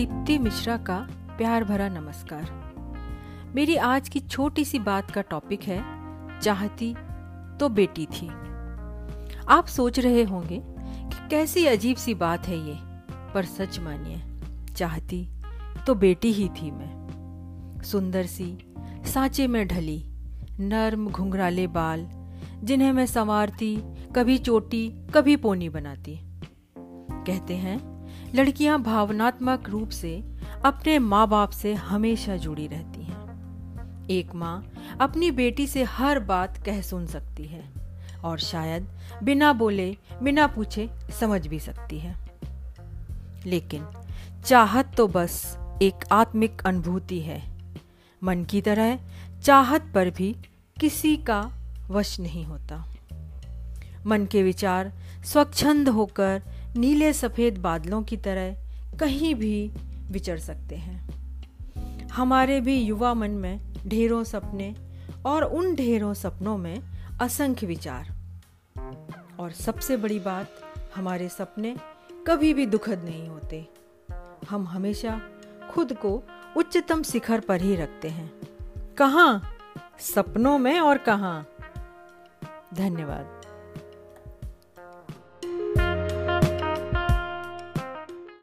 दीप्ति मिश्रा का प्यार भरा नमस्कार। मेरी आज की छोटी सी बात का टॉपिक है, चाहती तो बेटी थी। आप सोच रहे होंगे कि कैसी अजीब सी बात है ये, पर सच मानिए, चाहती तो बेटी ही थी मैं। सुंदर सी, सांचे में ढली, नर्म घुंघराले बाल, जिन्हें मैं संवारती, कभी चोटी, कभी पोनी बनाती। कहते हैं लड़कियाँ भावनात्मक रूप से अपने माँ बाप से हमेशा जुड़ी रहती हैं। एक माँ अपनी बेटी से हर बात कह सुन सकती है और शायद बिना बोले, बिना पूछे समझ भी सकती है। लेकिन चाहत तो बस एक आत्मिक अनुभूति है। मन की तरह चाहत पर भी किसी का वश नहीं होता। मन के विचार स्वच्छंद होकर नीले सफ़ेद बादलों की तरह कहीं भी विचर सकते हैं। हमारे भी युवा मन में ढेरों सपने और उन ढेरों सपनों में असंख्य विचार। और सबसे बड़ी बात, हमारे सपने कभी भी दुखद नहीं होते। हम हमेशा खुद को उच्चतम शिखर पर ही रखते हैं। कहाँ? सपनों में और कहाँ? धन्यवाद।